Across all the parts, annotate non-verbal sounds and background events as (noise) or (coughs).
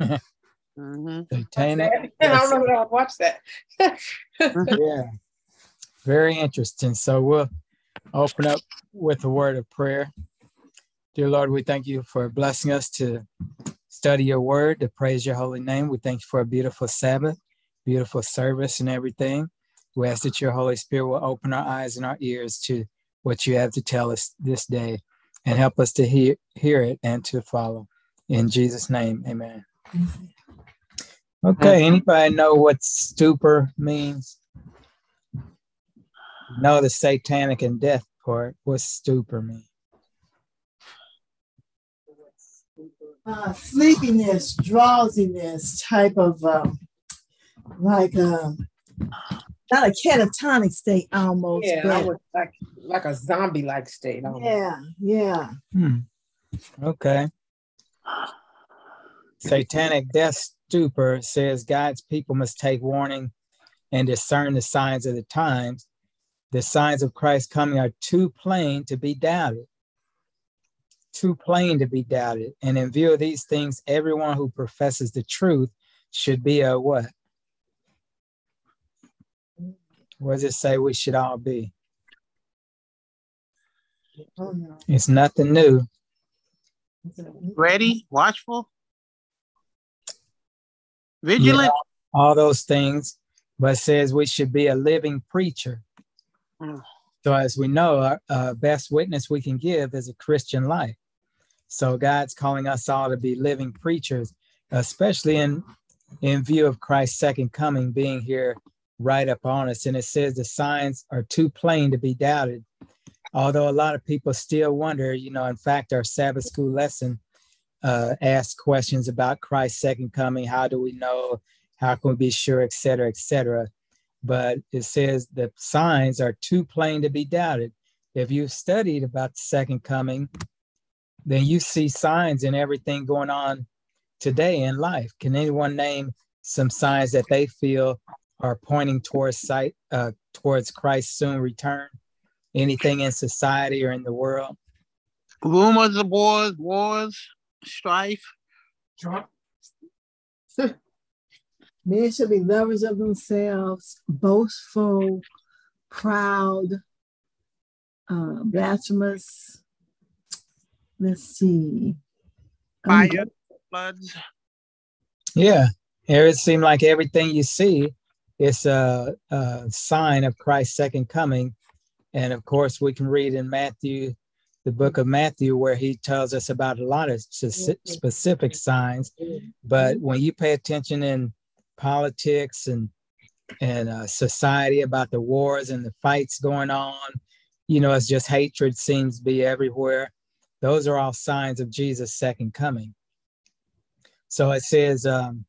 mm-hmm. Satanic. I don't know that I'll watch that. (laughs) yeah. Very interesting. So we'll open up with a word of prayer. Dear Lord, we thank you for blessing us to study your word, to praise your holy name. We thank you for a beautiful Sabbath, beautiful service, and everything. We ask that your Holy Spirit will open our eyes and our ears to what you have to tell us this day and help us to hear, hear it and to follow. In Jesus' name, amen. Okay, anybody know what stupor means? Know the satanic and death part. What's stupor mean? Uh, sleepiness, drowsiness, type of um, like um, not a catatonic state almost. Yeah, but like like a zombie like state. almost. yeah, yeah. Hmm. Okay. Satanic (laughs) death stupor says God's people must take warning and discern the signs of the times. The signs of Christ coming are too plain to be doubted. Too plain to be doubted. And in view of these things, everyone who professes the truth should be a what? What does it say we should all be? Oh. It's nothing new. Ready, watchful, vigilant. all those things, but says we should be a living preacher. Mm. So, as we know, our uh, best witness we can give is a Christian life. So, God's calling us all to be living preachers, especially in in view of Christ's second coming being here right up on us. And it says the signs are too plain to be doubted. Although a lot of people still wonder, you know, in fact, our Sabbath school lesson uh, asks questions about Christ's second coming. How do we know? How can we be sure, et cetera, et cetera? But it says the signs are too plain to be doubted. If you've studied about the second coming, then you see signs in everything going on today in life. Can anyone name some signs that they feel are pointing towards sight uh, towards Christ's soon return? Anything in society or in the world? Rumors of wars, wars, strife. (laughs) Men should be lovers of themselves, boastful, proud, uh, blasphemous. Let's see. Um, Fire, floods. Yeah, here it seemed like everything you see is a, a sign of Christ's second coming. And of course, we can read in Matthew, the book of Matthew, where he tells us about a lot of specific signs. But when you pay attention in politics and and uh, society about the wars and the fights going on, you know, it's just hatred seems to be everywhere. Those are all signs of Jesus' second coming. So it says, um,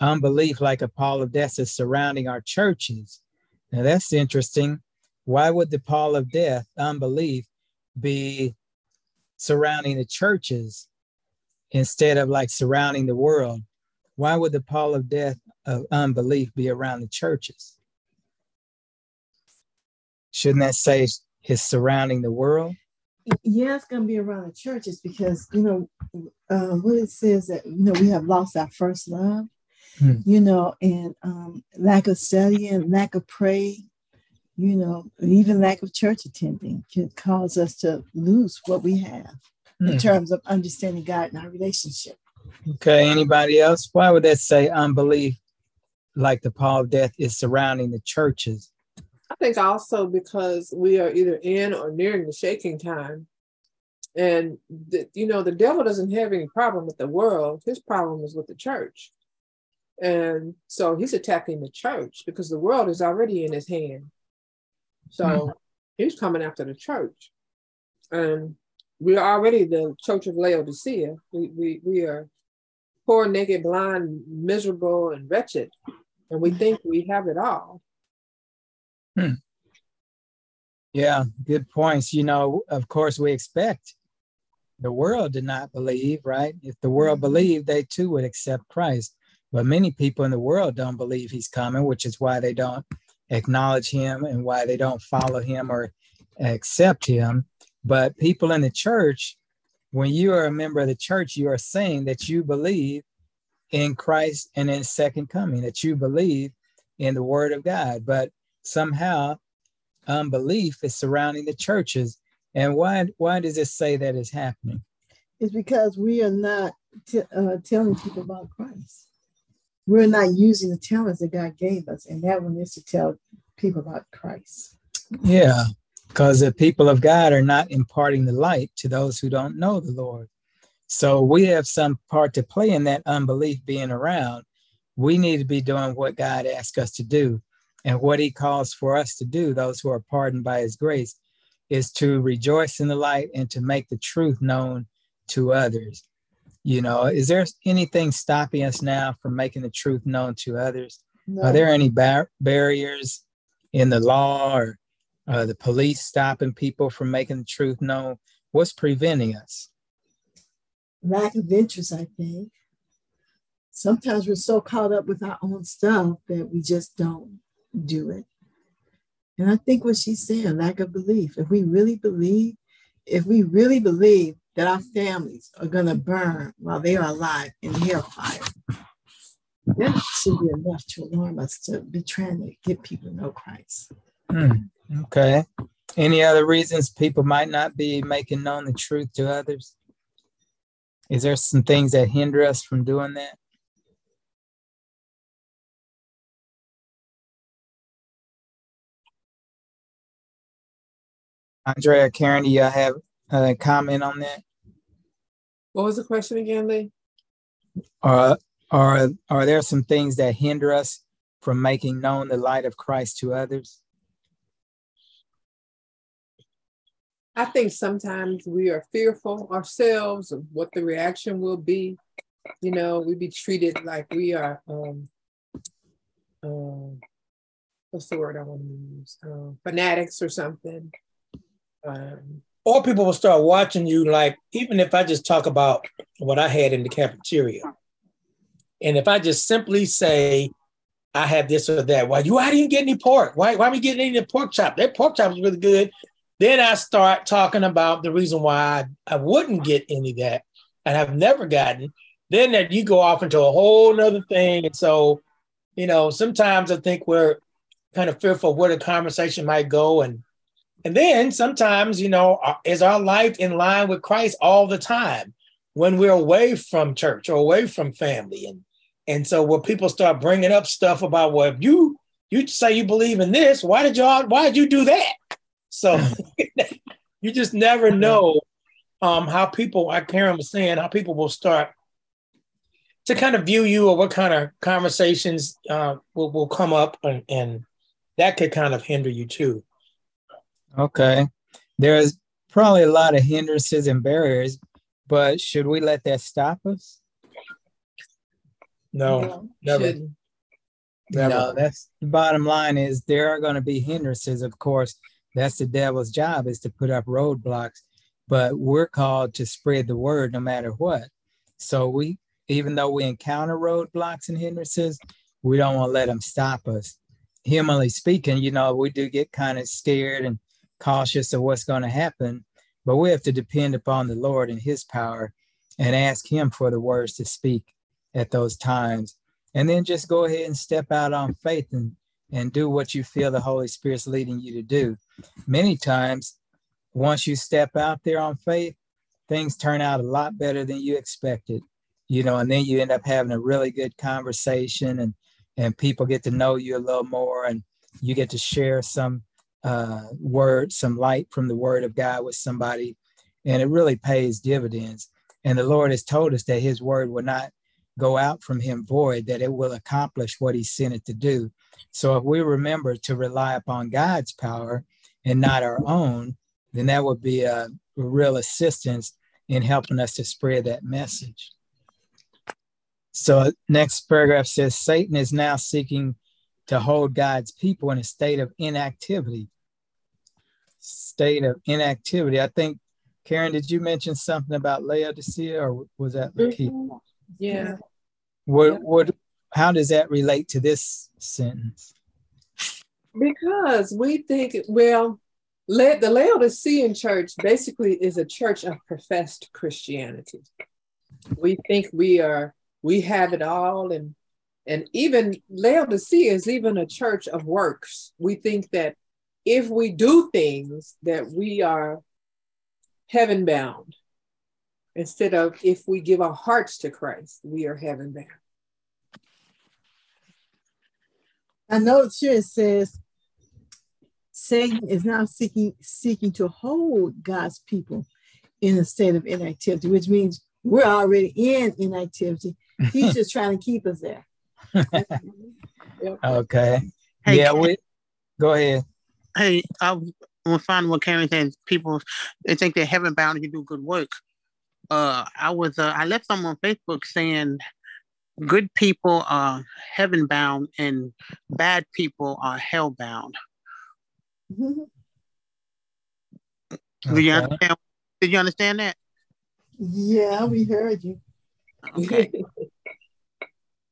unbelief like a pall of death is surrounding our churches. Now that's interesting. Why would the pall of death, unbelief, be surrounding the churches instead of like surrounding the world? Why would the pall of death of unbelief be around the churches? Shouldn't that say it's surrounding the world? yeah, it's gonna be around the churches because you know uh, what it says that you know we have lost our first love, Hmm. you know, and um, lack of study and lack of pray, you know, even lack of church attending can cause us to lose what we have Hmm. in terms of understanding God and our relationship. Okay, anybody else? Why would that say unbelief like the pall of death is surrounding the churches? I think also because we are either in or nearing the shaking time. And, the, you know, the devil doesn't have any problem with the world. His problem is with the church. And so he's attacking the church because the world is already in his hand. So he's coming after the church. And we are already the church of Laodicea. We, we, we are poor, naked, blind, miserable, and wretched. And we think we have it all. Hmm. Yeah, good points. You know, of course, we expect the world did not believe, right? If the world mm-hmm. believed, they too would accept Christ. But many people in the world don't believe he's coming, which is why they don't acknowledge him and why they don't follow him or accept him. But people in the church, when you are a member of the church, you are saying that you believe in Christ and in second coming, that you believe in the word of God. But somehow unbelief is surrounding the churches. And why why does it say that is happening? It's because we are not t- uh, telling people about Christ. We're not using the talents that God gave us, and that one is to tell people about Christ. Yeah, because the people of God are not imparting the light to those who don't know the Lord. So we have some part to play in that unbelief being around. We need to be doing what God asks us to do. And what he calls for us to do, those who are pardoned by his grace, is to rejoice in the light and to make the truth known to others. You know, is there anything stopping us now from making the truth known to others? No. Are there any bar- barriers in the law or uh, the police stopping people from making the truth known? What's preventing us? Lack of interest, I think. Sometimes we're so caught up with our own stuff that we just don't do it. And I think what she's saying, lack of belief. If we really believe, if we really believe that our families are going to burn while they are alive in hellfire, that should be enough to alarm us to be trying to get people to know Christ. Hmm. Okay. Any other reasons people might not be making known the truth to others? Is there some things that hinder us from doing that? Andrea, Karen, do you have a comment on that? What was the question again, Lee? Are, are, are there some things that hinder us from making known the light of Christ to others? I think sometimes we are fearful ourselves of what the reaction will be. You know, we be treated like we are, um, uh, what's the word I want to use? Uh, fanatics or something. Um, or people will start watching you like, even if I just talk about what I had in the cafeteria. And if I just simply say, I have this or that, why you I didn't you get any pork? Why why are we getting any pork chop? That pork chop was really good. Then I start talking about the reason why I, I wouldn't get any of that and i've never gotten. Then that you go off into a whole nother thing. And so, you know, sometimes I think we're kind of fearful where the conversation might go and and then sometimes, you know, uh, is our life in line with Christ all the time when we're away from church or away from family? And and so when people start bringing up stuff about, well, if you you say you believe in this, why did y'all why did you do that? So (laughs) you just never know um, how people, like Karen was saying, how people will start to kind of view you or what kind of conversations uh, will, will come up and, and that could kind of hinder you too. Okay. There's probably a lot of hindrances and barriers, but should we let that stop us? No, never. Never. No, that's the bottom line is there are going to be hindrances, of course. That's the devil's job is to put up roadblocks, but we're called to spread the word no matter what. So we, even though we encounter roadblocks and hindrances, we don't want to let them stop us. Humanly speaking, you know, we do get kind of scared and cautious of what's going to happen, but we have to depend upon the Lord and His power and ask Him for the words to speak at those times. And then just go ahead and step out on faith and, and do what you feel the Holy Spirit's leading you to do. Many times, once you step out there on faith, things turn out a lot better than you expected. You know, and then you end up having a really good conversation and and people get to know you a little more and you get to share some uh, word, some light from the word of God with somebody, and it really pays dividends. And the Lord has told us that His word will not go out from Him void, that it will accomplish what He sent it to do. So if we remember to rely upon God's power and not our own, then that would be a real assistance in helping us to spread that message. So next paragraph says Satan is now seeking to hold God's people in a state of inactivity state of inactivity. I think, Karen, did you mention something about Laodicea or was that Lakeith? Mm-hmm. Yeah. What, what, how does that relate to this sentence? Because we think, well, the Laodicean church basically is a church of professed Christianity. We think we are we have it all and and even Laodicea is even a church of works. We think that if we do things that we are heaven bound instead of if we give our hearts to Christ, we are heaven bound. I know here it says Satan is now seeking seeking to hold God's people in a state of inactivity, which means we're already in inactivity. He's just trying to keep us there. (laughs) Okay. Hey, yeah, we go ahead. Hey, I was finding what Karen said. People they think they're heaven bound and you do good work. Uh, I was uh, I left something on Facebook saying good people are heaven bound and bad people are hell bound. Did you Okay. understand? Did you understand that? Yeah, we heard you. Okay. (laughs)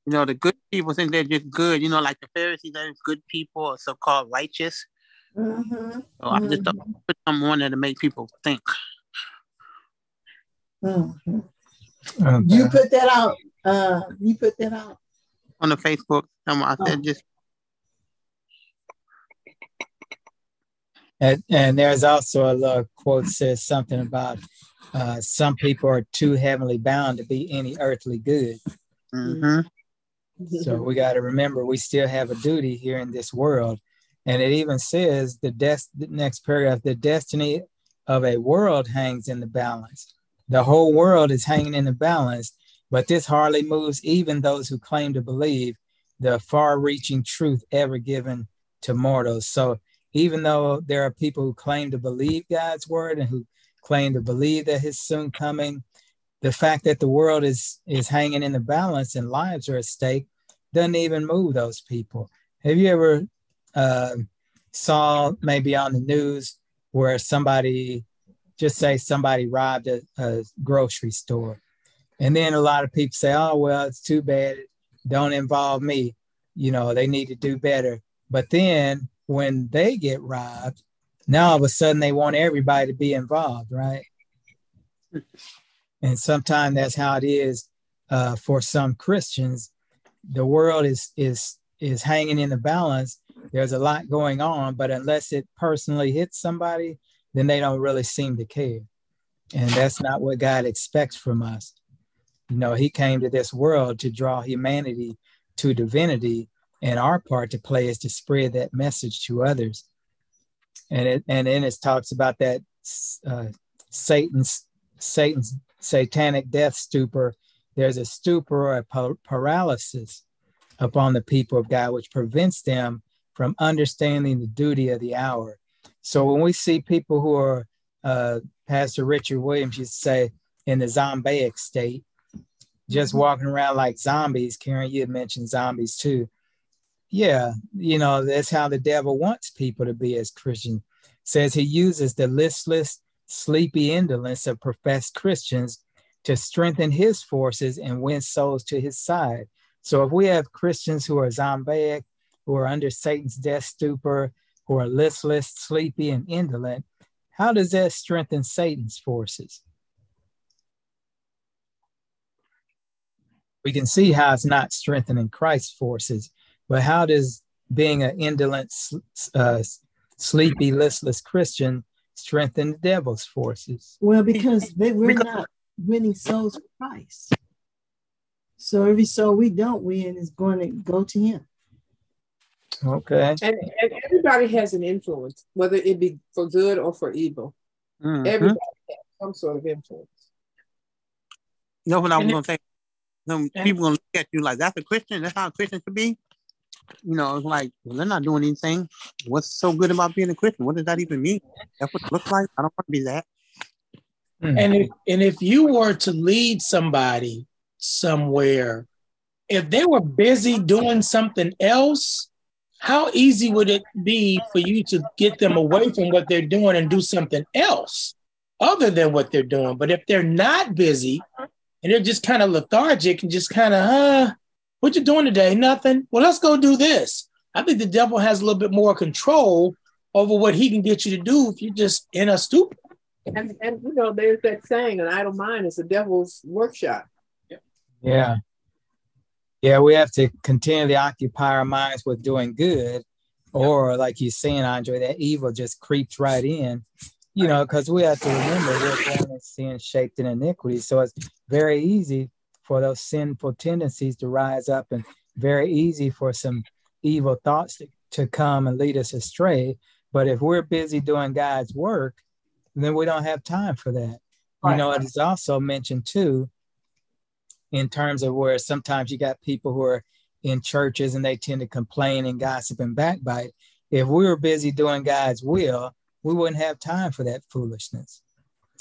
you know, the good people think they're just good. You know, like the Pharisees, they're good people or so-called righteous. Uh-huh. So I just thought Mhm. put something on there to make people think. Mhm. Okay. You put that out. Uh, you put that out. on the Facebook. Someone I said Oh. just And, and there's also a little quote says something about uh, some people are too heavenly bound to be any earthly good. mhm. So we got to remember we still have a duty here in this world. And it even says the, des- the next paragraph the destiny of a world hangs in the balance. The whole world is hanging in the balance, but this hardly moves even those who claim to believe the far reaching truth ever given to mortals. So even though there are people who claim to believe God's word and who claim to believe that his soon coming, the fact that the world is is hanging in the balance and lives are at stake doesn't even move those people. Have you ever uh, saw maybe on the news where somebody, just say somebody robbed a, a grocery store, and then a lot of people say, "Oh well, it's too bad. Don't involve me." You know, they need to do better. But then when they get robbed, now all of a sudden they want everybody to be involved, right? And sometimes that's how it is uh, for some Christians. The world is is is hanging in the balance. There's a lot going on, but unless it personally hits somebody, then they don't really seem to care. And that's not what God expects from us. You know, He came to this world to draw humanity to divinity, and our part to play is to spread that message to others. And it and then it talks about that uh, Satan's Satan's satanic death stupor. There's a stupor or a paralysis upon the people of God, which prevents them from understanding the duty of the hour. So when we see people who are, uh, Pastor Richard Williams used to say, in the zombaic state, just walking around like zombies. Karen, you had mentioned zombies too. Yeah, you know, that's how the devil wants people to be as Christian. Says he uses the listless, sleepy indolence of professed Christians to strengthen his forces and win souls to his side. So if we have Christians who are zombaic, who are under Satan's death stupor, who are listless, sleepy, and indolent, how does that strengthen Satan's forces? We can see how it's not strengthening Christ's forces, but how does being an indolent, uh, sleepy, listless Christian strengthen the devil's forces? Well, because they, we're not winning souls for Christ. So every soul we don't win is going to go to him. Okay. And, and everybody has an influence, whether it be for good or for evil. Mhm. Everybody has some sort of influence. You know what I was gonna say? Some people gonna look at you like that's a Christian. That's how a Christian should be. You know, it's like well, they're not doing anything. What's so good about being a Christian? What does that even mean? That's what it looks like. I don't want to be that. And if and if you were to lead somebody somewhere, if they were busy doing something else, how easy would it be for you to get them away from what they're doing and do something else other than what they're doing? But if they're not busy and they're just kind of lethargic and just kind of, huh, what you doing today? Nothing. Well, let's go do this. I think the devil has a little bit more control over what he can get you to do if you're just in a stupor. And, and you know, there's that saying, an idle mind is the devil's workshop. Yeah. Yeah, we have to continually occupy our minds with doing good, or like you're saying, Andre, that evil just creeps right in. You know, because we have to remember we're born in sin, shaped in iniquity. So it's very easy for those sinful tendencies to rise up and very easy for some evil thoughts to, to come and lead us astray. But if we're busy doing God's work, then we don't have time for that. Right. You know, it is also mentioned too, in terms of where sometimes you got people who are in churches and they tend to complain and gossip and backbite. If we were busy doing God's will, we wouldn't have time for that foolishness.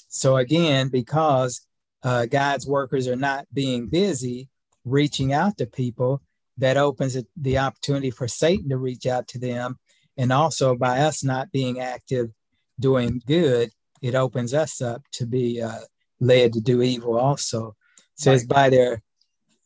So again, because uh, God's workers are not being busy reaching out to people, that opens the opportunity for Satan to reach out to them. And also by us not being active doing good, it opens us up to be uh, led to do evil also. So it's by their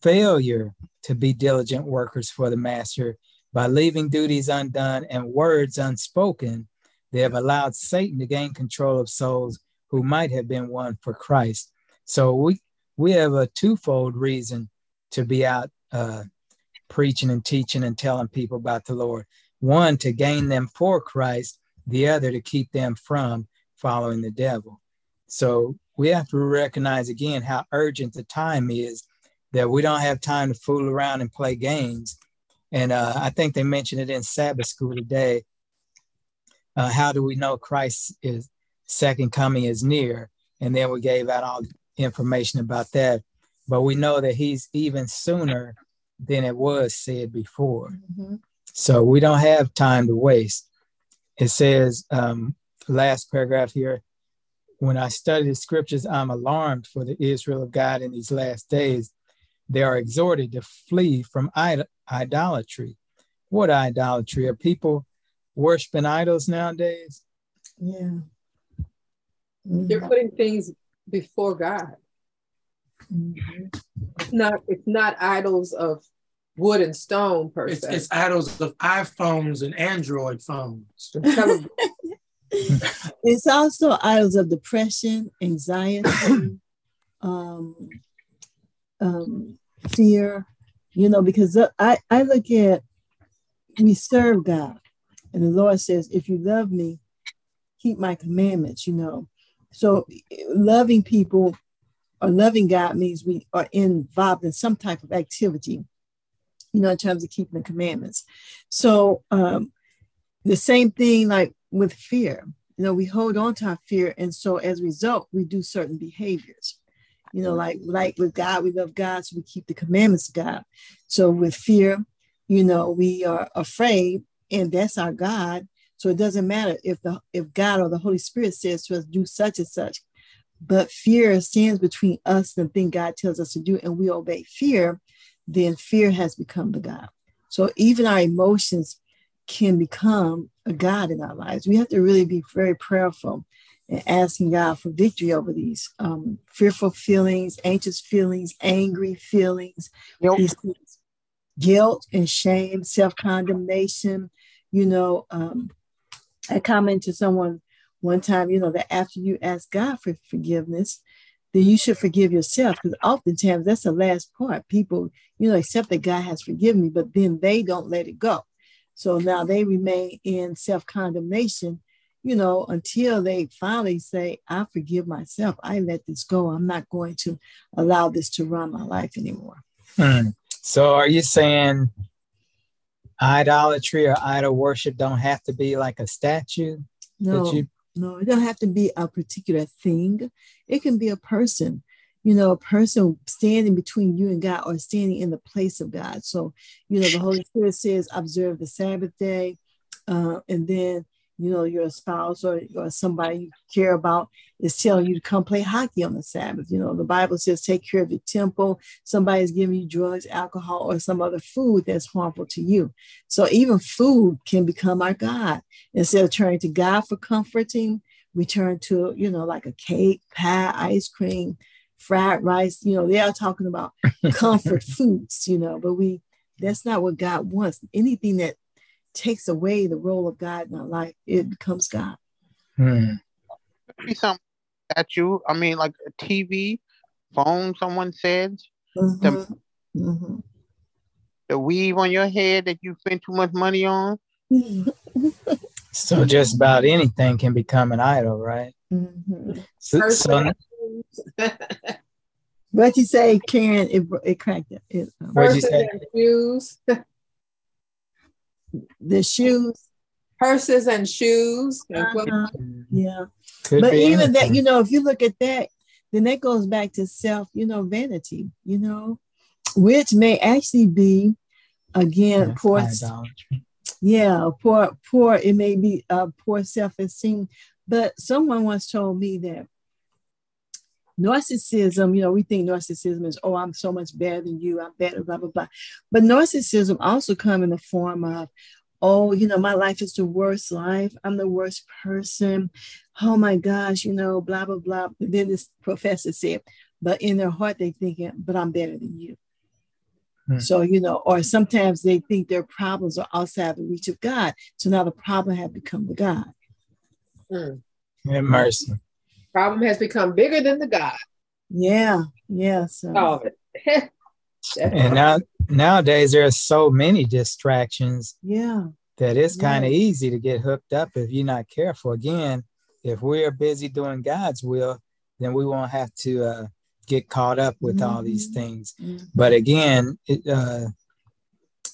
failure to be diligent workers for the master, by leaving duties undone and words unspoken, they have allowed Satan to gain control of souls who might have been won for Christ. So we we have a twofold reason to be out uh, preaching and teaching and telling people about the Lord. One to gain them for Christ, the other to keep them from following the devil. So we have to recognize again how urgent the time is that we don't have time to fool around and play games. And uh, I think they mentioned it in Sabbath school today. Uh, how do we know Christ is second coming is near? And then we gave out all information about that. But we know that he's even sooner than it was said before. Mm-hmm. So we don't have time to waste. It says, um, last paragraph here, when I study the scriptures, I'm alarmed for the Israel of God in these last days. They are exhorted to flee from Id- idolatry. What idolatry? Are people worshiping idols nowadays? Yeah. They're putting things before God. Mm-hmm. It's not it's not idols of wood and stone per it's, se. It's idols of iPhones and Android phones. (laughs) (laughs) it's also idols of depression, anxiety, (coughs) um, um, fear. You know, because I I look at we serve God, and the Lord says, "If you love me, keep my commandments." You know, so loving people or loving God means we are involved in some type of activity, you know, in terms of keeping the commandments. So um, the same thing like with fear, you know, we hold on to our fear. And so as a result, we do certain behaviors. You know, like like with God, we love God, so we keep the commandments of God. So with fear, you know, we are afraid, and that's our God. So it doesn't matter if the if God or the Holy Spirit says to us, do such and such. But fear stands between us and the thing God tells us to do, and we obey fear, then fear has become the God. So even our emotions can become a God in our lives. We have to really be very prayerful and asking God for victory over these um, fearful feelings, anxious feelings, angry feelings, yep. guilt and shame, self condemnation. You know, um, I commented to someone one time, you know, that after you ask God for forgiveness, then you should forgive yourself because oftentimes that's the last part. People, you know, accept that God has forgiven me, but then they don't let it go. So now they remain in self condemnation, you know, until they finally say, I forgive myself. I let this go. I'm not going to allow this to run my life anymore. Hmm. So are you saying idolatry or idol worship don't have to be like a statue no. you no, it don't have to be a particular thing. It can be a person, you know, a person standing between you and God or standing in the place of God. So, you know, the Holy Spirit says, observe the Sabbath day. Uh, and then you know, your spouse or, or somebody you care about is telling you to come play hockey on the Sabbath. You know, the Bible says take care of your temple. Somebody's giving you drugs, alcohol, or some other food that's harmful to you. So even food can become our God. Instead of turning to God for comforting, we turn to, you know, like a cake, pie, ice cream, fried rice. You know, they are talking about (laughs) comfort foods, you know, but we that's not what God wants. Anything that takes away the role of God in our life, it becomes God. Hmm. Be something that you, I mean, like a TV, phone, someone said. Mm-hmm. The, mm-hmm. the weave on your head that you spend too much money on. (laughs) So just about anything can become an idol, right? Mhm. So, so (laughs) What you say, Karen? It, it cracked it. it um, What'd you say? shoes, (laughs) the shoes. purses and shoes. Uh-huh. Yeah. could but be even that, you know, if you look at that, then that goes back to self, you know, vanity, you know, which may actually be again That's poor, yeah, poor, poor. It may be uh, poor self-esteem. But someone once told me that narcissism, you know, we think narcissism is, oh, I'm so much better than you, I'm better, blah blah blah. But narcissism also come in the form of, oh, you know, my life is the worst life. I'm the worst person. Oh my gosh, you know, blah blah blah. And then this professor said, but in their heart they thinking, but I'm better than you. Hmm. So you know, or sometimes they think their problems are outside the reach of God. So now the problem have become the God. Mm. Have mercy. Problem has become bigger than the God. Yeah, yeah. So (laughs) Solve it. And now nowadays there are so many distractions yeah, that it's kind of Yes. easy to get hooked up if you're not careful. Again, if we're busy doing God's will, then we won't have to uh, get caught up with all these Mhm. things. Mhm. But again, it, uh,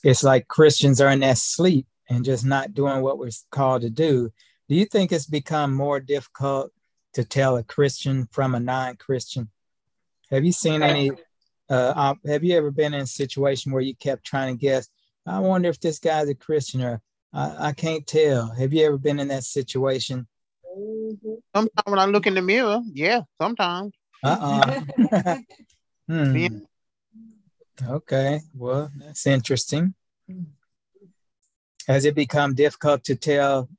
it's like Christians are in that sleep and just not doing what we're called to do. Do you think it's become more difficult to tell a Christian from a non-Christian? Have you seen any? Uh, have you ever been in a situation where you kept trying to guess? I wonder if this guy's a Christian or I, I can't tell. Have you ever been in that situation? Sometimes when I look in the mirror, yeah, sometimes. Uh-uh. (laughs) Hmm. Yeah. Okay. Well, that's interesting. Has it become difficult to tell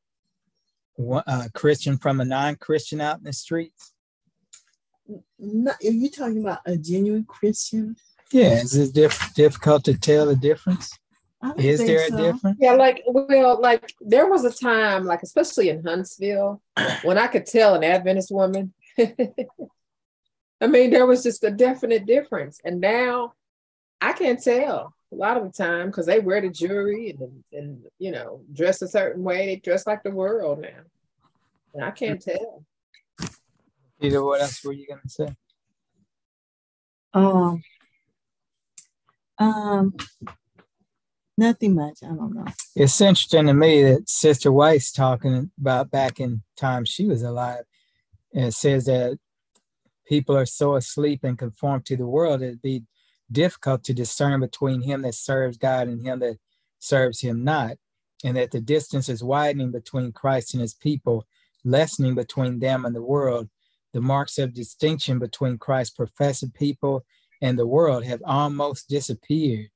a uh, Christian from a non-Christian out in the streets? Not, are you talking about a genuine Christian? Yeah. Is it diff- difficult to tell the difference? Is think there a difference? Yeah, like well, like there was a time, like especially in Huntsville, (clears throat) when I could tell an Adventist woman. (laughs) I mean, there was just a definite difference, and now I can't tell a lot of the time because they wear the jewelry and and you know dress a certain way. They dress like the world now, and I can't tell. Peter, what else were you going to say? Um, um, nothing much. I don't know. It's interesting to me that Sister White's talking about back in time she was alive. And it says that people are so asleep and conformed to the world, it'd be difficult to discern between him that serves God and him that serves him not. And that the distance is widening between Christ and his people, lessening between them and the world. The marks of distinction between Christ's professed people and the world have almost disappeared.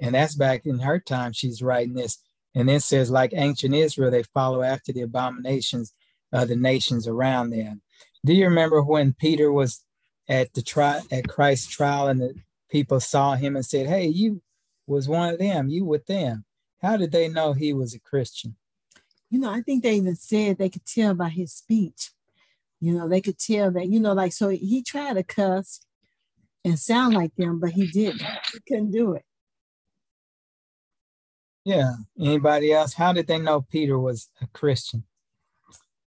And that's back in her time, she's writing this. And then says, like ancient Israel, they follow after the abominations of the nations around them. Do you remember when Peter was at the tri- at Christ's trial and the people saw him and said, Hey, you was one of them, you with them. How did they know he was a Christian? You know, I think they even said they could tell by his speech. You know, they could tell that, you know, like, so he tried to cuss and sound like them, but he didn't. He couldn't do it. Yeah. Anybody else? How did they know Peter was a Christian?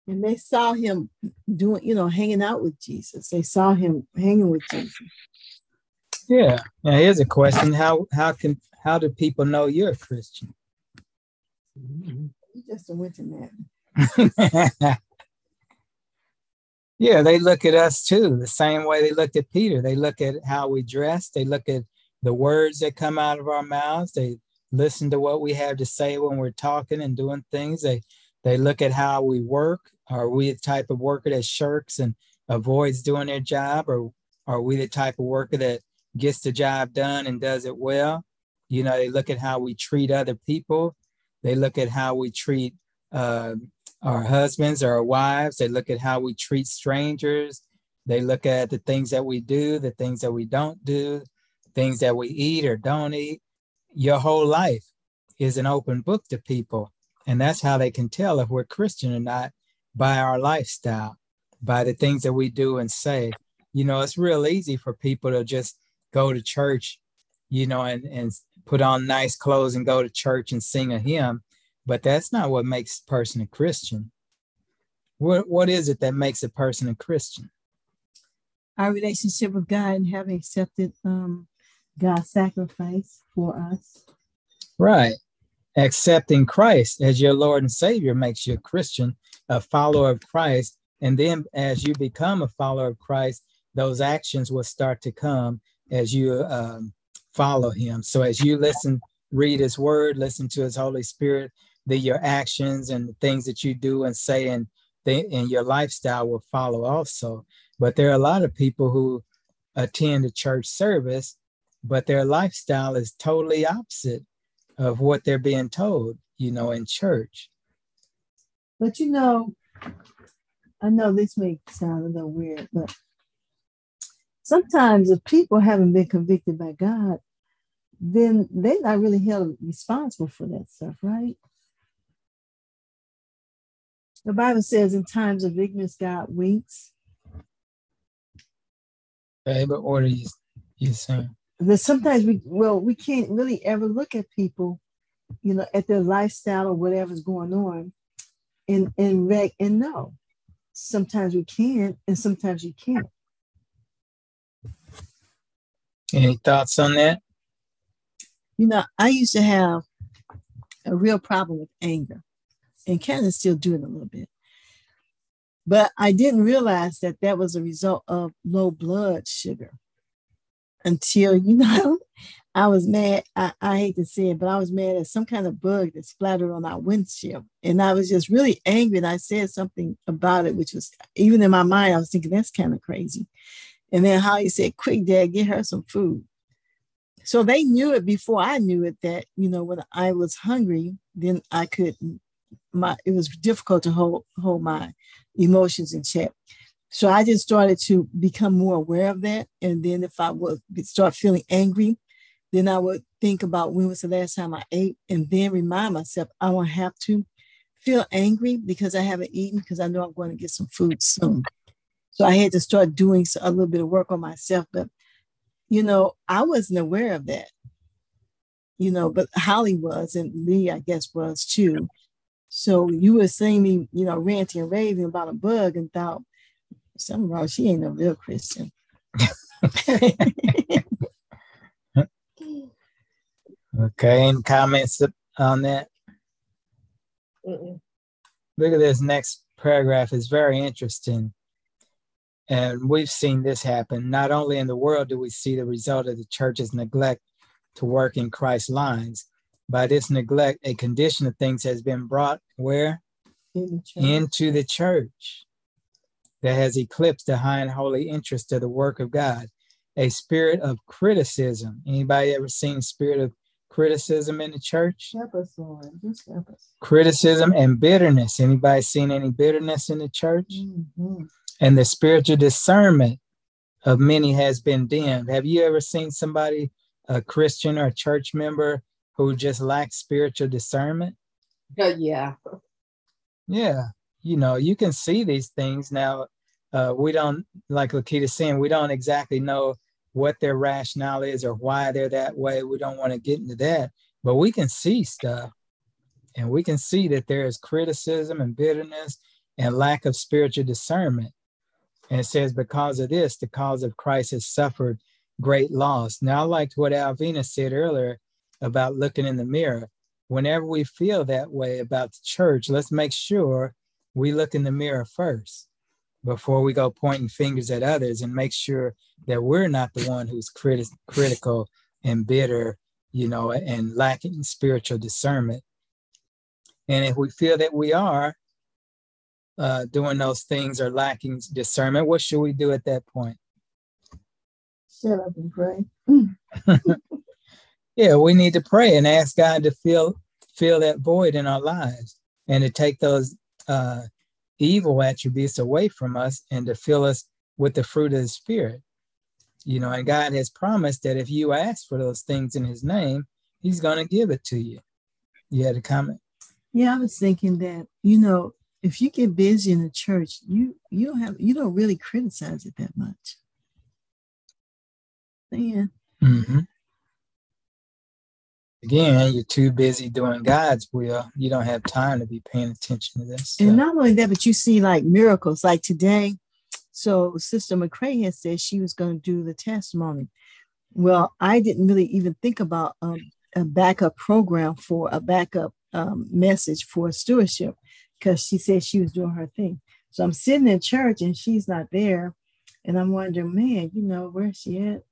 And they saw him doing, you know, hanging out with Jesus. They saw him hanging with Jesus. Yeah. Now here's a question. How how can how do people know you're a Christian? He just went to that. yeah, they look at us too, the same way they looked at Peter. They look at how we dress, they look at the words that come out of our mouths, they listen to what we have to say when we're talking and doing things. They they look at how we work. Are we the type of worker that shirks and avoids doing their job, or are we the type of worker that gets the job done and does it well? You know, they look at how we treat other people. They look at how we treat uh, our husbands or our wives. They look at how we treat strangers. They look at the things that we do, the things that we don't do, things that we eat or don't eat. Your whole life is an open book to people. And that's how they can tell if we're Christian or not by our lifestyle, by the things that we do and say. You know, it's real easy for people to just go to church, you know, and, and put on nice clothes and go to church and sing a hymn, but that's not what makes a person a Christian. What, what is it that makes a person a Christian? Our relationship with God and having accepted um, God's sacrifice for us. Right. Accepting Christ as your Lord and Savior makes you a Christian, a follower of Christ. And then as you become a follower of Christ, those actions will start to come as you um, follow him. So as you listen, read his word, listen to his Holy Spirit, that your actions and the things that you do and say and, they, and your lifestyle will follow also. But there are a lot of people who attend a church service, but their lifestyle is totally opposite of what they're being told, you know, in church. But you know, I know this may sound a little weird, but sometimes if people haven't been convicted by God, then they're not really held responsible for that stuff, right? The Bible says in times of ignorance, God winks. Okay, but what are you, you saying? That sometimes we, well, we can't really ever look at people, you know, at their lifestyle or whatever's going on and, and, rec- and know. Sometimes we can, and sometimes you can't. Any thoughts on that? You know, I used to have a real problem with anger, and kind of still do it a little bit. But I didn't realize that that was a result of low blood sugar until, you know, (laughs) I was mad. I, I hate to say it, but I was mad at some kind of bug that splattered on our windshield. And I was just really angry. And I said something about it, which was even in my mind, I was thinking that's kind of crazy. And then Holly said, Quick, Dad, get her some food. So they knew it before I knew it that, you know, when I was hungry, then I could my it was difficult to hold hold my emotions in check. So I just started to become more aware of that. And then if I would start feeling angry, then I would think about when was the last time I ate and then remind myself I won't have to feel angry because I haven't eaten because I know I'm going to get some food soon. So I had to start doing a little bit of work on myself. But, you know, I wasn't aware of that, you know, but Holly was, and Lee, I guess, was too. So you were seeing me, you know, ranting and raving about a bug and thought, something wrong. She ain't a real Christian. (laughs) okay. Any comments on that? Mm-mm. Look at this next paragraph. It's very interesting. And we've seen this happen. Not only in the world do we see the result of the church's neglect to work in Christ's lines, by this neglect, a condition of things has been brought where? In Into the church that has eclipsed the high and holy interest of the work of God. A spirit of criticism. Anybody ever seen spirit of criticism in the church? Help us, Lord. Just help us. Criticism and bitterness. Anybody seen any bitterness in the church? Mm-hmm and the spiritual discernment of many has been dimmed. Have you ever seen somebody, a Christian or a church member, who just lacks spiritual discernment? Uh, yeah. Yeah. You know, you can see these things now. Uh, we don't, like Lakita saying, we don't exactly know what their rationale is or why they're that way. We don't want to get into that, but we can see stuff and we can see that there is criticism and bitterness and lack of spiritual discernment. And it says, because of this, the cause of Christ has suffered great loss. Now, I liked what Alvina said earlier about looking in the mirror. Whenever we feel that way about the church, let's make sure we look in the mirror first before we go pointing fingers at others and make sure that we're not the one who's criti- critical and bitter, you know, and lacking spiritual discernment. And if we feel that we are, uh, doing those things or lacking discernment, what should we do at that point? Shut up and pray. (laughs) yeah, we need to pray and ask God to fill fill that void in our lives and to take those uh, evil attributes away from us and to fill us with the fruit of the Spirit. You know, and God has promised that if you ask for those things in His name, He's going to give it to you. You had a comment? Yeah, I was thinking that, you know, if you get busy in the church, you you don't have you don't really criticize it that much. Yeah. Mm-hmm. Again, you're too busy doing God's will. You don't have time to be paying attention to this. And not only that, but you see like miracles. Like today, so Sister McCray had said she was going to do the testimony. Well, I didn't really even think about um, a backup program for a backup um, message for stewardship because she said she was doing her thing. So I'm sitting in church and she's not there. And I'm wondering, man, you know, where's she at?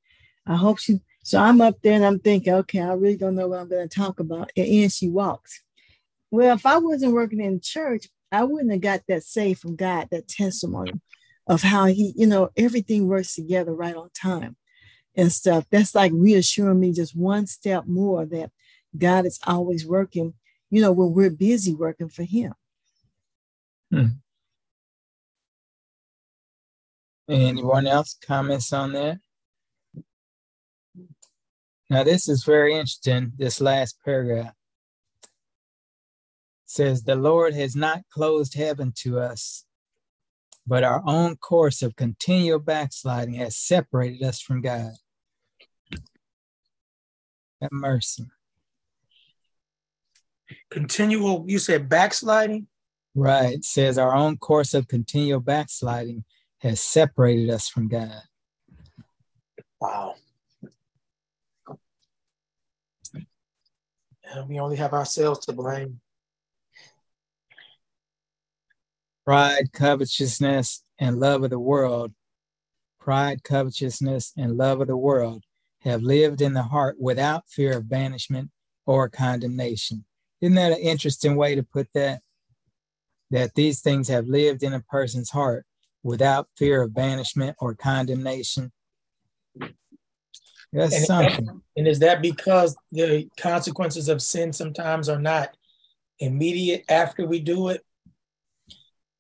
I hope she. So I'm up there and I'm thinking, okay, I really don't know what I'm going to talk about. And she walks. Well, if I wasn't working in church, I wouldn't have got that say from God, that testimony of how he, you know, everything works together right on time and stuff. That's like reassuring me just one step more that God is always working, you know, when we're busy working for him. Hmm. Anyone else comments on that? Now, this is very interesting, this last paragraph. It says, The Lord has not closed heaven to us, but our own course of continual backsliding has separated us from God. Have mercy. Continual, you said backsliding? Right. It says our own course of continual backsliding has separated us from God. Wow. And we only have ourselves to blame. Pride, covetousness, and love of the world. Pride, covetousness, and love of the world have lived in the heart without fear of banishment or condemnation. Isn't that an interesting way to put that? That these things have lived in a person's heart without fear of banishment or condemnation. That's and, something. And is that because the consequences of sin sometimes are not immediate after we do it?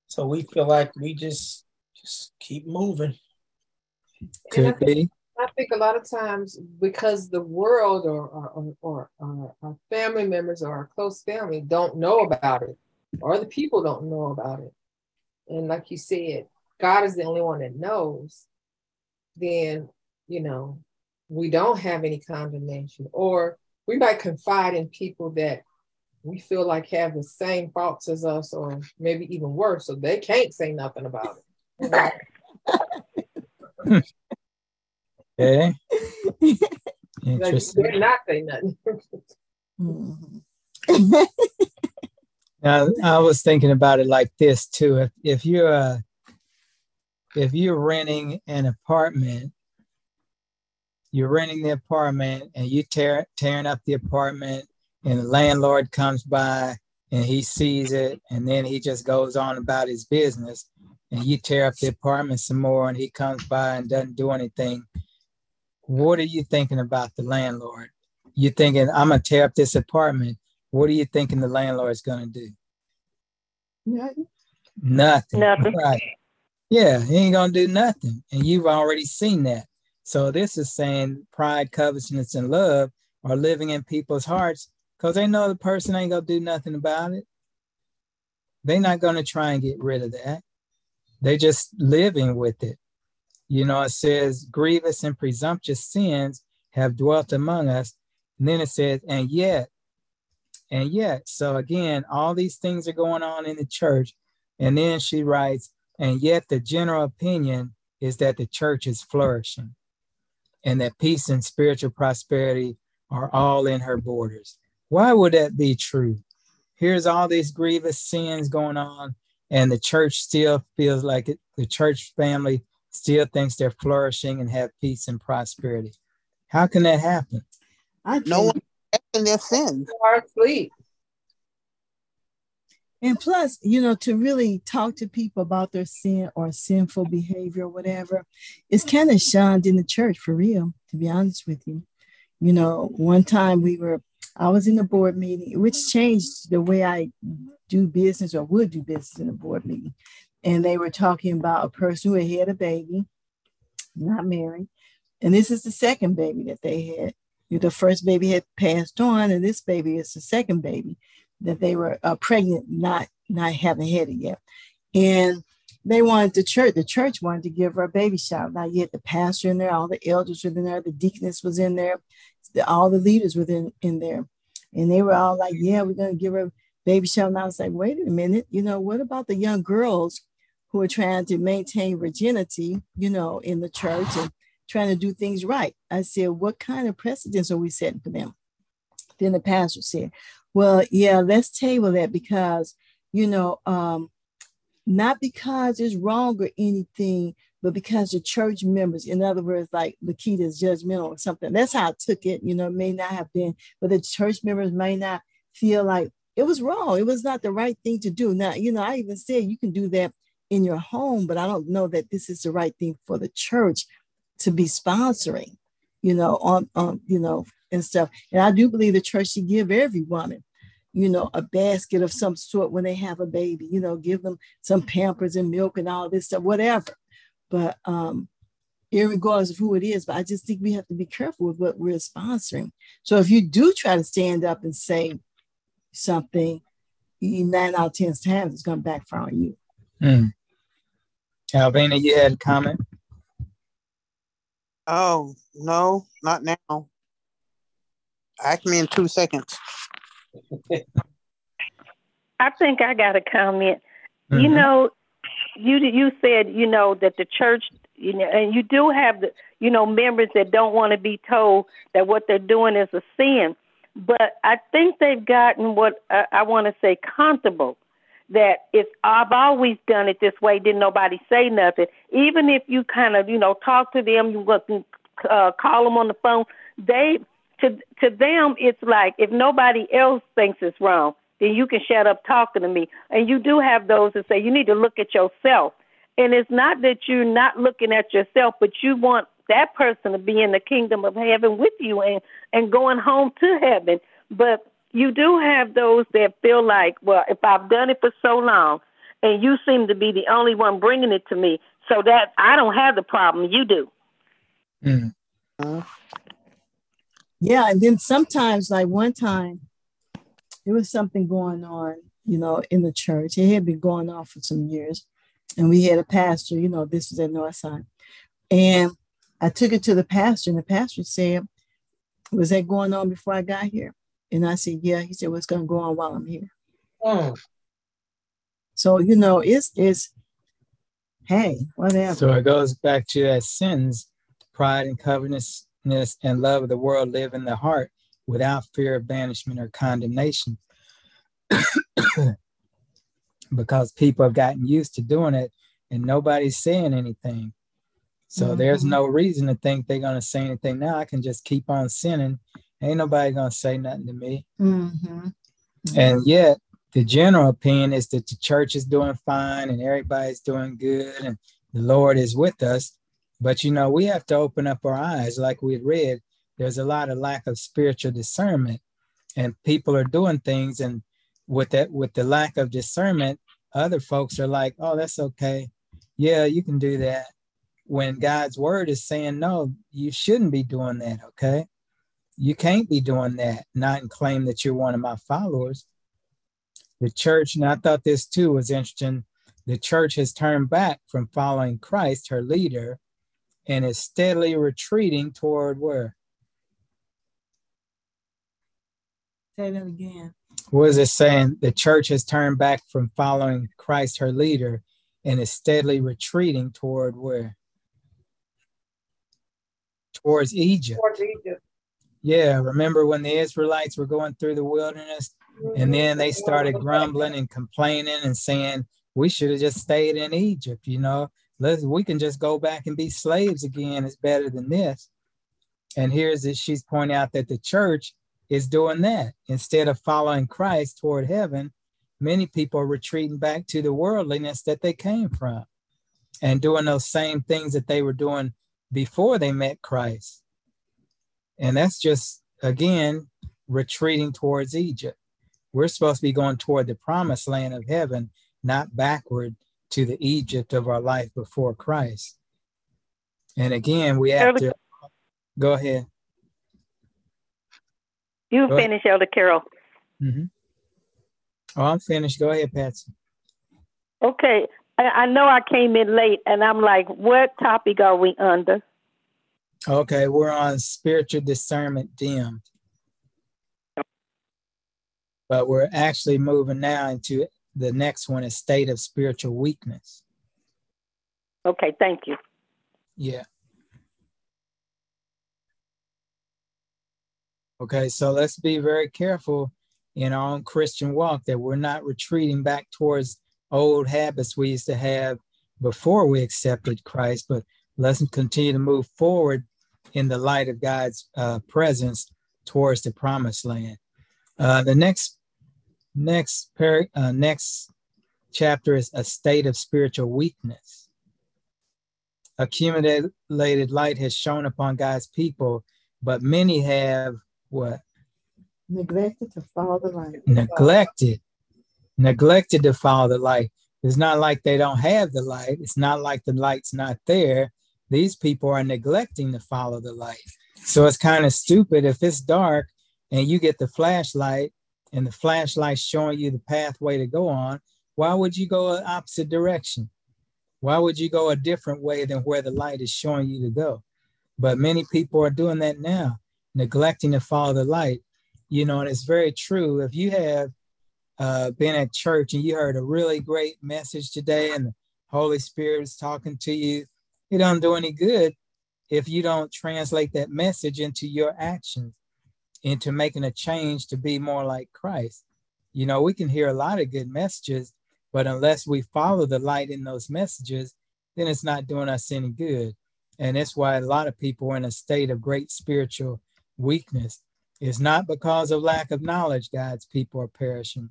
So we feel like we just just keep moving. Could be. I think a lot of times because the world or or, or, or our family members or our close family don't know about it, or the people don't know about it, and like you said, God is the only one that knows. Then you know we don't have any condemnation, or we might confide in people that we feel like have the same faults as us, or maybe even worse, so they can't say nothing about it. Okay. (laughs) Interesting. Like, not say nothing. now, I was thinking about it like this too. If if you're uh, if you're renting an apartment, you're renting the apartment and you tear tearing up the apartment, and the landlord comes by and he sees it, and then he just goes on about his business, and you tear up the apartment some more, and he comes by and doesn't do anything what are you thinking about the landlord? You're thinking, I'm gonna tear up this apartment. What are you thinking the landlord's gonna do? Nothing. Nothing. Nothing. Right. Yeah, he ain't gonna do nothing. And you've already seen that. So this is saying pride, covetousness, and love are living in people's hearts because they know the person ain't gonna do nothing about it. They're not gonna try and get rid of that. They're just living with it. You know, it says, grievous and presumptuous sins have dwelt among us. And then it says, and yet, and yet. So again, all these things are going on in the church. And then she writes, and yet the general opinion is that the church is flourishing and that peace and spiritual prosperity are all in her borders. Why would that be true? Here's all these grievous sins going on, and the church still feels like it, the church family still thinks they're flourishing and have peace and prosperity. How can that happen? I no one in their sins. Are asleep. And plus, you know, to really talk to people about their sin or sinful behavior or whatever, it's kind of shunned in the church for real, to be honest with you. You know, one time we were, I was in a board meeting, which changed the way I do business or would do business in a board meeting and they were talking about a person who had had a baby, not married. And this is the second baby that they had. The first baby had passed on, and this baby is the second baby that they were uh, pregnant, not not having had it yet. And they wanted the church, the church wanted to give her a baby shower. Now you had the pastor in there, all the elders were in there, the deaconess was in there, the, all the leaders were in, in there. And they were all like, yeah, we're going to give her a baby shower. And I was like, wait a minute, you know, what about the young girls who are trying to maintain virginity, you know, in the church and trying to do things right? I said, what kind of precedents are we setting for them? Then the pastor said, well, yeah, let's table that because, you know, um, not because it's wrong or anything, but because the church members, in other words, like Lakita is judgmental or something. That's how I took it. You know, it may not have been, but the church members may not feel like it was wrong. It was not the right thing to do. Now, you know, I even said you can do that in your home, but I don't know that this is the right thing for the church to be sponsoring, you know, on, on you know, and stuff. And I do believe the church should give every woman you know, a basket of some sort when they have a baby, you know, give them some pampers and milk and all this stuff, whatever. But um, regardless of who it is, but I just think we have to be careful with what we're sponsoring. So if you do try to stand up and say something, nine out of 10 times it's going to backfire on you. Mm. Alvina, you had a comment? Oh, no, not now. Ask me in two seconds. I think I got a comment. Mm-hmm. You know, you you said you know that the church, you know, and you do have the you know members that don't want to be told that what they're doing is a sin. But I think they've gotten what uh, I want to say comfortable. That if I've always done it this way, didn't nobody say nothing. Even if you kind of you know talk to them, you uh, call them on the phone, they to to them it's like if nobody else thinks it's wrong, then you can shut up talking to me. And you do have those that say you need to look at yourself. And it's not that you're not looking at yourself, but you want that person to be in the kingdom of heaven with you and and going home to heaven. But you do have those that feel like, well, if I've done it for so long, and you seem to be the only one bringing it to me, so that I don't have the problem, you do. Mm-hmm. Yeah, and then sometimes, like one time, there was something going on, you know, in the church. It had been going on for some years, and we had a pastor. You know, this was at Northside, and I took it to the pastor, and the pastor said, "Was that going on before I got here?" And I said, "Yeah." He said, "What's well, going to go on while I'm here?" Oh. So you know, it's it's hey, whatever. So it goes back to that sins, pride and covetousness and love of the world live in the heart without fear of banishment or condemnation. (coughs) because people have gotten used to doing it and nobody's saying anything. So mm-hmm. there's no reason to think they're going to say anything now. I can just keep on sinning. Ain't nobody going to say nothing to me. Mm-hmm. And yet, the general opinion is that the church is doing fine and everybody's doing good and the Lord is with us. But you know, we have to open up our eyes, like we read. There's a lot of lack of spiritual discernment, and people are doing things, and with that, with the lack of discernment, other folks are like, "Oh, that's okay, yeah, you can do that." When God's word is saying, "No, you shouldn't be doing that," okay? You can't be doing that, not and claim that you're one of my followers. The church, and I thought this too was interesting. The church has turned back from following Christ, her leader, and is steadily retreating toward where? Say that again. What is it saying? The church has turned back from following Christ, her leader, and is steadily retreating toward where? Towards Egypt. Towards Egypt. Yeah, remember when the Israelites were going through the wilderness and mm-hmm. then they started grumbling and complaining and saying, we should have just stayed in Egypt, you know? Let's we can just go back and be slaves again it's better than this. And here's it she's pointing out that the church is doing that. Instead of following christ toward heaven many people are retreating back to the worldliness that they came from and doing those same things that they were doing before they met christ. And that's just again retreating towards egypt. We're supposed to be going toward the promised land of heaven not backward to the Egypt of our life before Christ. And again, we have to go ahead. You go finish, ahead. Elder Carol. Mm-hmm. Oh, I'm finished. Go ahead, Patsy. Okay. I, I know I came in late and I'm like, what topic are we under? Okay, we're on spiritual discernment dimmed. but we're actually moving now into the next one, is state of spiritual weakness. Okay, thank you. Yeah. Okay, so let's be very careful in our own Christian walk that we're not retreating back towards old habits we used to have before we accepted Christ, but let's continue to move forward in the light of God's uh, presence towards the promised land. Uh, the next next par- uh, next chapter is a state of spiritual weakness. Accumulated light has shone upon God's people, but many have what? Neglected to follow the light. Neglected. Neglected to follow the light. It's not like they don't have the light. It's not like the light's not there. These people are neglecting to follow the light. So it's kind of stupid if it's dark and you get the flashlight and the flashlight showing you the pathway to go on. Why would you go an opposite direction? Why would you go a different way than where the light is showing you to go? But many people are doing that now neglecting to follow the light. You know, and it's very true. If you have uh, been at church and you heard a really great message today and the Holy Spirit is talking to you, it don't do any good if you don't translate that message into your actions, into making a change to be more like Christ. You know, we can hear a lot of good messages, but unless we follow the light in those messages, then it's not doing us any good. And that's why a lot of people are in a state of great spiritual weakness It's not because of lack of knowledge God's people are perishing.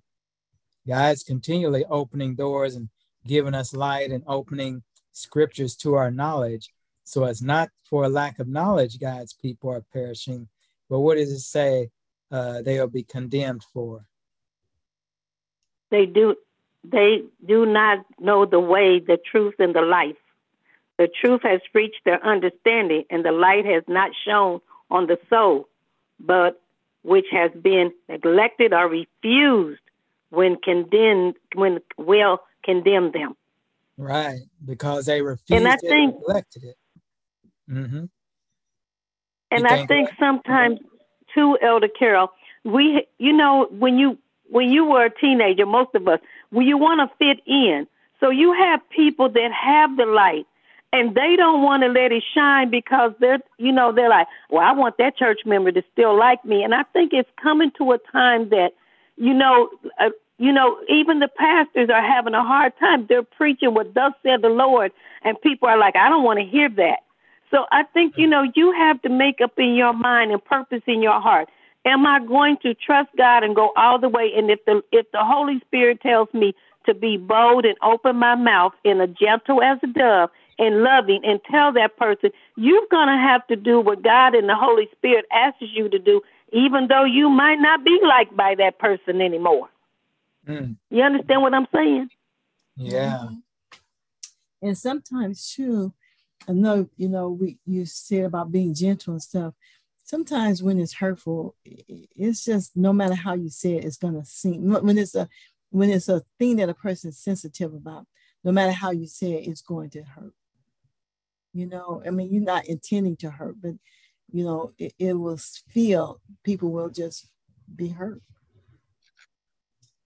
God's continually opening doors and giving us light and opening scriptures to our knowledge. So it's not for a lack of knowledge God's people are perishing, but what does it say uh, they will be condemned for? They do they do not know the way, the truth, and the life. The truth has reached their understanding, and the light has not shone on the soul, but which has been neglected or refused when condemned when will condemn them. Right, because they refused and I it think, neglected it. Mm-hmm. And I think sometimes too, Elder Carol, we you know when you when you were a teenager, most of us, when you want to fit in, so you have people that have the light and they don't want to let it shine because they're you know they're like well i want that church member to still like me. And i think it's coming to a time that you know uh, you know even the pastors are having a hard time. They're preaching what thus said the lord and people are like i don't want to hear that so i think you know you have to make up in your mind and purpose in your heart am i going to trust god and go all the way and if the if the holy spirit tells me to be bold and open my mouth in a gentle as a dove and loving and tell that person you're going to have to do what God and the Holy Spirit asks you to do, even though you might not be liked by that person anymore. Mm. You understand what I'm saying? Yeah. And sometimes too, I know you know we you said about being gentle and stuff. Sometimes when it's hurtful, it's just no matter how you say it, it's gonna seem when it's a when it's a thing that a person is sensitive about. No matter how you say it, it's going to hurt you know i mean you're not intending to hurt but you know it, it will feel people will just be hurt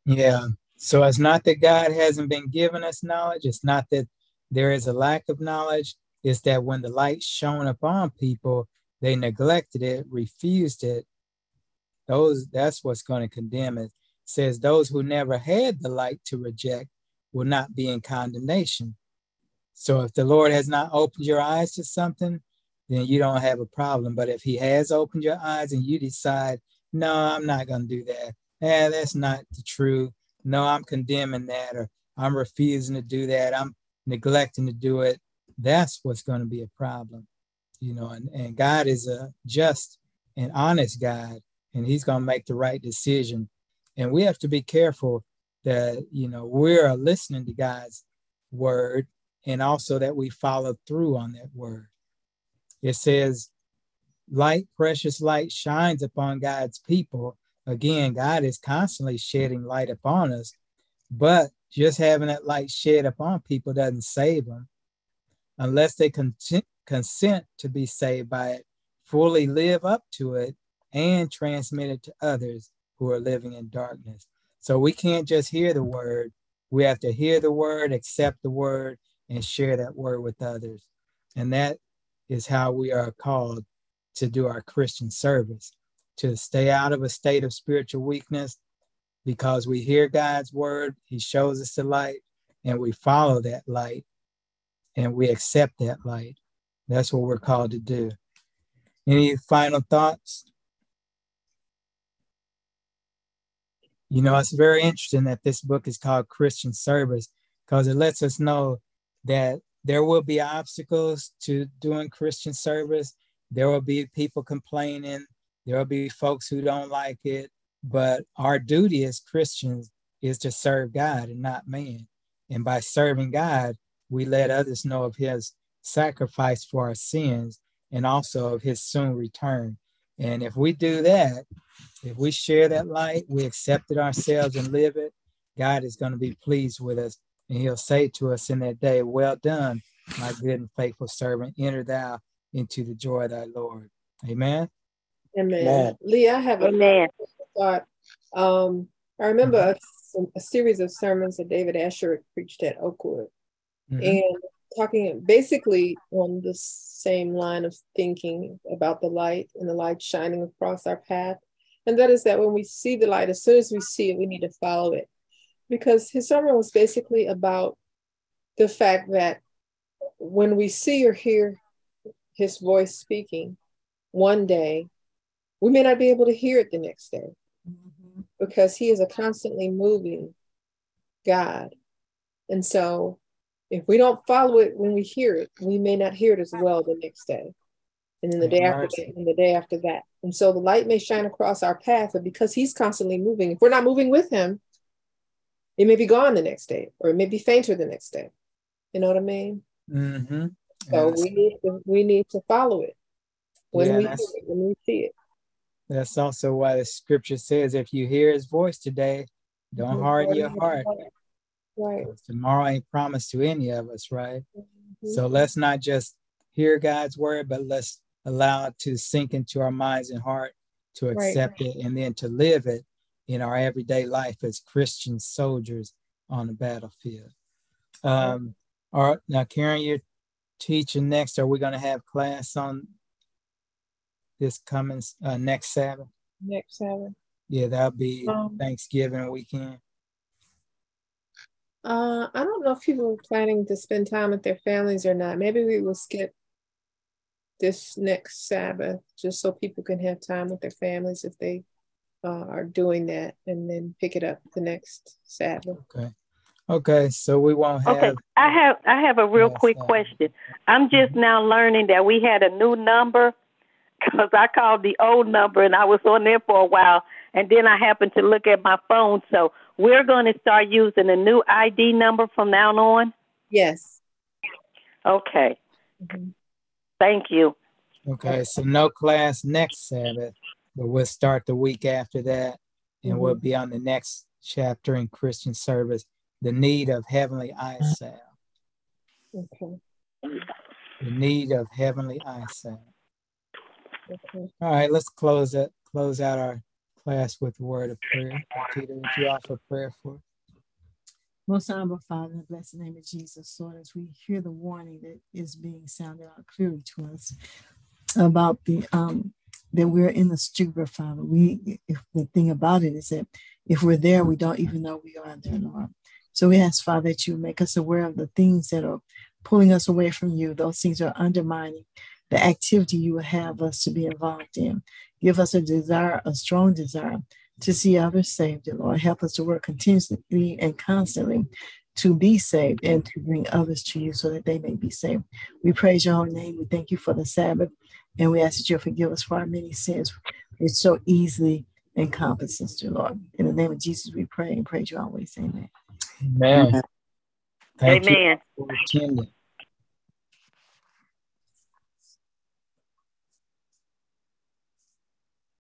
yeah so it's not that god hasn't been giving us knowledge it's not that there is a lack of knowledge it's that when the light shone upon people they neglected it refused it those that's what's going to condemn it. it says those who never had the light to reject will not be in condemnation so if the Lord has not opened your eyes to something, then you don't have a problem. But if He has opened your eyes and you decide, no, I'm not going to do that, eh, that's not the truth. No, I'm condemning that, or I'm refusing to do that. I'm neglecting to do it. That's what's going to be a problem, you know. And, and God is a just and honest God, and He's going to make the right decision. And we have to be careful that you know we're listening to God's word and also that we follow through on that word. It says, light, precious light shines upon God's people. Again, God is constantly shedding light upon us, but just having that light shed upon people doesn't save them unless they consent, to be saved by it, fully live up to it, and transmit it to others. who are living in darkness. So we can't just hear the word. We have to hear the word, accept the word, and share that word with others. And that is how we are called to do our Christian service, to stay out of a state of spiritual weakness because we hear God's word, He shows us the light, and we follow that light and we accept that light. That's what we're called to do. Any final thoughts? You know, it's very interesting that this book is called Christian Service because it lets us know that there will be obstacles to doing Christian service. There will be people complaining. There will be folks who don't like it. But our duty as Christians is to serve God and not man. And by serving God, we let others know of his sacrifice for our sins and also of his soon return. And if we do that, if we share that light, we accept it ourselves and live it, God is going to be pleased with us. And he'll say to us in that day, Well done, my good and faithful servant. Enter thou into the joy of thy Lord. Amen. Amen. Amen. Lee, I have a Amen. thought. Um, I remember mm-hmm. a, a, series of sermons that David Asher preached at Oakwood. Mm-hmm. And talking basically on the same line of thinking about the light and the light shining across our path. And that is that when we see the light, as soon as we see it, we need to follow it. Because his sermon was basically about the fact that when we see or hear his voice speaking one day, we may not be able to hear it the next day mm-hmm. because he is a constantly moving God. And so if we don't follow it when we hear it, we may not hear it as well the next day. And then the day after that, and the day after that. And so the light may shine across our path, but because he's constantly moving, if we're not moving with him, it may be gone the next day, or it may be fainter the next day. You know what I mean? Mm-hmm. So we need to we need to follow it when yeah, we it, when we see it. That's also why the scripture says, if you hear his voice today, don't harden your heart. Right. Tomorrow ain't promised to any of us, right? Mm-hmm. So let's not just hear God's word, but let's allow it to sink into our minds and heart to accept right. it and then to live it in our everyday life as Christian soldiers on the battlefield. Um, all right, now Karen, you're teaching next. Are we going to have class on this coming uh, next Sabbath? Next Sabbath. Yeah, that'll be um, Thanksgiving weekend. Uh, I don't know if people are planning to spend time with their families or not. Maybe we will skip this next Sabbath just so people can have time with their families if they uh, are doing that and then pick it up the next Sabbath. Okay. Okay, so we won't have. Okay, I have I have a real quick Sabbath. question. I'm just mm-hmm. now learning that we had a new number because I called the old number and I was on there for a while, and then I happened to look at my phone. So we're going to start using a new ID number from now on? Yes. Okay. Mm-hmm. Thank you. Okay, so no class next Sabbath, but we'll start the week after that, and mm-hmm. we'll be on the next chapter in Christian service, the need of heavenly eye salve. Okay. The need of heavenly eye salve. Okay. All right, let's close it. Close out our class with a word of prayer. Peter, would you offer prayer for? Most honorable Father, in the blessed name of Jesus, Lord, as we hear the warning that is being sounded out clearly to us about the um that we're in the stupor, Father. We if the thing about it is that if we're there, we don't even know we are there, Lord. So we ask, Father, that you make us aware of the things that are pulling us away from you. Those things are undermining the activity you would have us to be involved in. Give us a desire, a strong desire to see others saved, Lord. Help us to work continuously and constantly to be saved and to bring others to you so that they may be saved. We praise your holy name. We thank you for the Sabbath, and we ask that you forgive us for our many sins, which so easily encompass us, dear Lord. In the name of Jesus, we pray and praise you always. Amen. Amen. Thank Amen. You